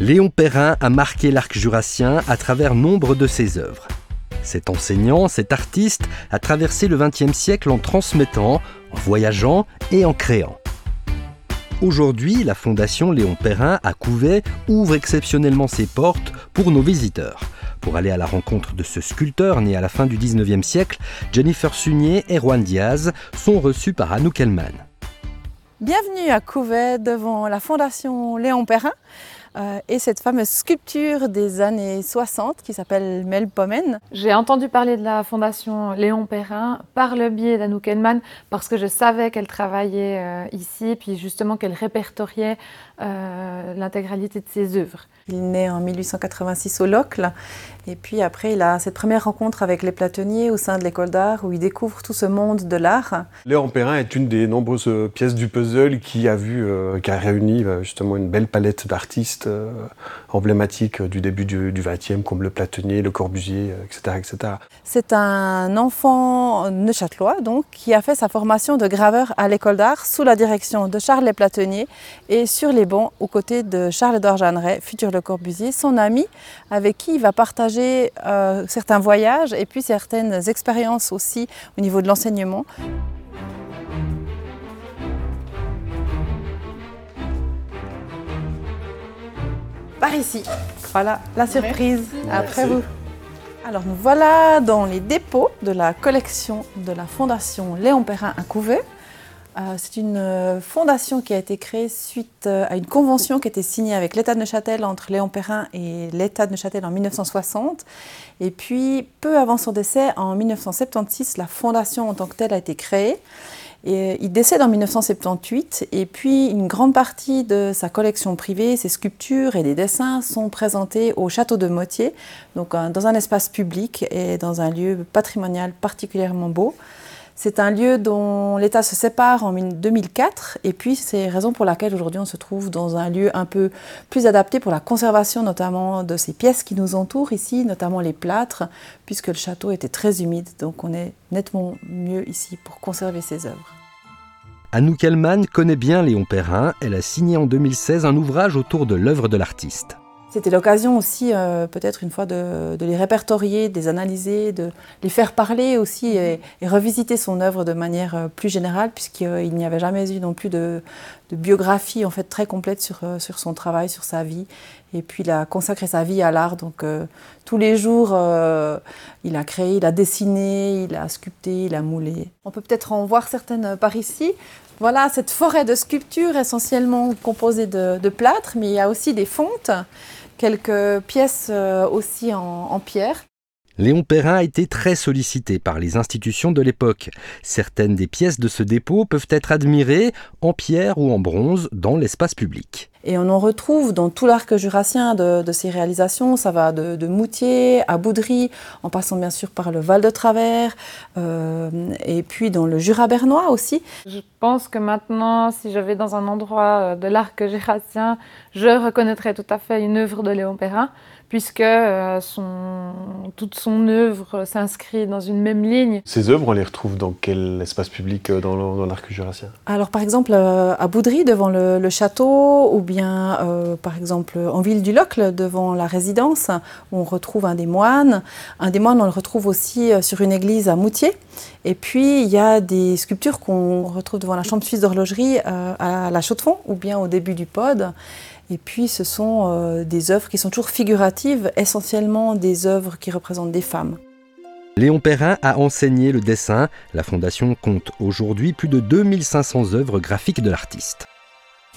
Léon Perrin a marqué l'arc jurassien à travers nombre de ses œuvres. Cet enseignant, cet artiste a traversé le XXe siècle en transmettant, en voyageant et en créant. Aujourd'hui, la Fondation Léon Perrin à Couvet ouvre exceptionnellement ses portes pour nos visiteurs. Pour aller à la rencontre de ce sculpteur né à la fin du XIXe siècle, Jennifer Sunier et Juan Diaz sont reçus par Anouk Elman. Bienvenue à Couvet devant la Fondation Léon Perrin. Euh, et cette fameuse sculpture des années 60 qui s'appelle Melpomen. J'ai entendu parler de la fondation Léon Perrin par le biais d'Anouk Elman parce que je savais qu'elle travaillait euh, ici, puis justement qu'elle répertoriait euh, l'intégralité de ses œuvres. Il né en 1886 au Locle et puis après il a cette première rencontre avec les platonniers au sein de l'école d'art où il découvre tout ce monde de l'art. Léon Perrin est une des nombreuses pièces du puzzle qui a, vu, qui a réuni justement une belle palette d'artistes euh, emblématiques du début du XXe, comme le Platonnier, le Corbusier, etc. Euh, etc. C'est un enfant neuchâtelois donc, qui a fait sa formation de graveur à l'école d'art sous la direction de Charles Le Platonnier et sur les bancs aux côtés de Charles-Édouard Jeanneret, futur Le Corbusier, son ami avec qui il va partager euh, certains voyages et puis certaines expériences aussi au niveau de l'enseignement. par ici. Voilà la surprise après vous. Alors nous voilà dans les dépôts de la collection de la Fondation Léon Perrin à Couvet. Euh, c'est une euh, fondation qui a été créée suite euh, à une convention qui a été signée avec l'État de Neuchâtel entre Léon Perrin et l'État de Neuchâtel en 1960. Et puis, peu avant son décès, en 1976, la fondation en tant que telle a été créée. Il décède en 1978 et puis une grande partie de sa collection privée, ses sculptures et des dessins sont présentés au château de Motier, donc dans un espace public et dans un lieu patrimonial particulièrement beau. C'est un lieu dont l'État se sépare en 2004 et puis c'est raison pour laquelle aujourd'hui on se trouve dans un lieu un peu plus adapté pour la conservation notamment de ces pièces qui nous entourent ici, notamment les plâtres, puisque le château était très humide, donc on est nettement mieux ici pour conserver ces œuvres. Anouk Elman connaît bien Léon Perrin, elle a signé en 2016 un ouvrage autour de l'œuvre de l'artiste. C'était l'occasion aussi, euh, peut-être une fois, de, les répertorier, de les analyser, de les faire parler aussi et, revisiter son œuvre de manière euh, plus générale, puisqu'il n'y avait jamais eu non plus de, biographie en fait très complète sur, euh, sur son travail, sur sa vie. Et puis il a consacré sa vie à l'art, donc tous les jours, il a créé, il a dessiné, il a sculpté, il a moulé. On peut peut-être en voir certaines par ici. Voilà cette forêt de sculptures essentiellement composée de, de plâtre, mais il y a aussi des fontes quelques pièces euh, aussi en, pierre. Léon Perrin a été très sollicité par les institutions de l'époque. Certaines des pièces de ce dépôt peuvent être admirées en pierre ou en bronze dans l'espace public. Et on en retrouve dans tout l'arc jurassien de, de, ces réalisations. Ça va de, Moutier à Boudry, en passant bien sûr par le Val de Travers, euh, et puis dans le Jura bernois aussi. Je pense que maintenant, si je vais dans un endroit euh, de l'arc jurassien, je reconnaîtrais tout à fait une œuvre de Léon Perrin puisque euh, son, toute son œuvre s'inscrit dans une même ligne. Ces œuvres, on les retrouve dans quel espace public dans, dans l'arc jurassien? Alors par exemple à Boudry, devant le, le château, ou bien euh, par exemple en ville du Locle, devant la résidence, où on retrouve un des moines. Un des moines, on le retrouve aussi euh, sur une église à Moutier. Et puis il y a des sculptures qu'on retrouve devant la chambre suisse d'horlogerie à la Chaux-de-Fonds, ou bien au début du pod. Et puis ce sont euh, des œuvres qui sont toujours figuratives, essentiellement des œuvres qui représentent des femmes. Léon Perrin a enseigné le dessin. La Fondation compte aujourd'hui plus de 2500 œuvres graphiques de l'artiste.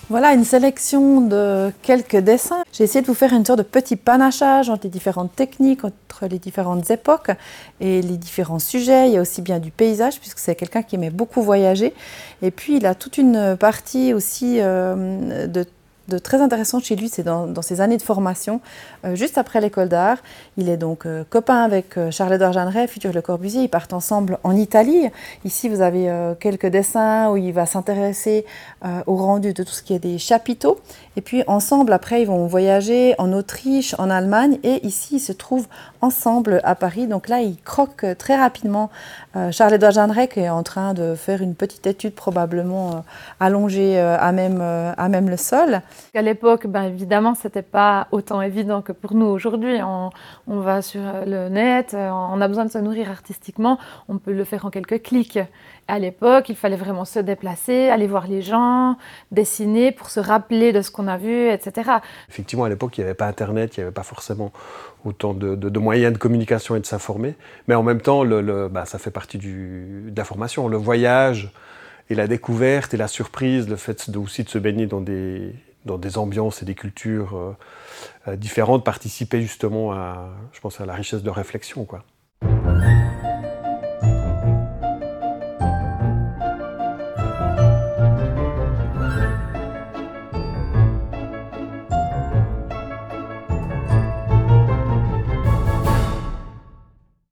Voilà une sélection de quelques dessins. J'ai essayé de vous faire une sorte de petit panachage entre les différentes techniques, entre les différentes époques et les différents sujets. Il y a aussi bien du paysage, puisque c'est quelqu'un qui aimait beaucoup voyager. Et puis il a toute une partie aussi euh, de de très intéressant chez lui, c'est dans, ses années de formation, euh, juste après l'école d'art. Il est donc euh, copain avec euh, Charles-Édouard Jeanneret, futur Le Corbusier. Ils partent ensemble en Italie. Ici, vous avez quelques dessins où il va s'intéresser au rendu de tout ce qui est des chapiteaux. Et puis ensemble, après, ils vont voyager en Autriche, en Allemagne, et ici, ils se trouvent ensemble à Paris. Donc là, ils croquent très rapidement. Charles-Édouard Jeanneret est en train de faire une petite étude probablement allongée à, même, à même le sol. À l'époque, ben, évidemment, ce n'était pas autant évident que pour nous aujourd'hui. On, va sur le net, on a besoin de se nourrir artistiquement, on peut le faire en quelques clics. À l'époque, il fallait vraiment se déplacer, aller voir les gens, dessiner pour se rappeler de ce qu'on a vu, etc. Effectivement, à l'époque, il n'y avait pas Internet, il n'y avait pas forcément autant de, moyens de communication et de s'informer. Mais en même temps, bah, ça fait partie de la formation. Le voyage et la découverte et la surprise, le fait aussi de se baigner dans des, dans des ambiances et des cultures euh, euh, différentes, participaient justement à, je pense, à la richesse de réflexion. Quoi.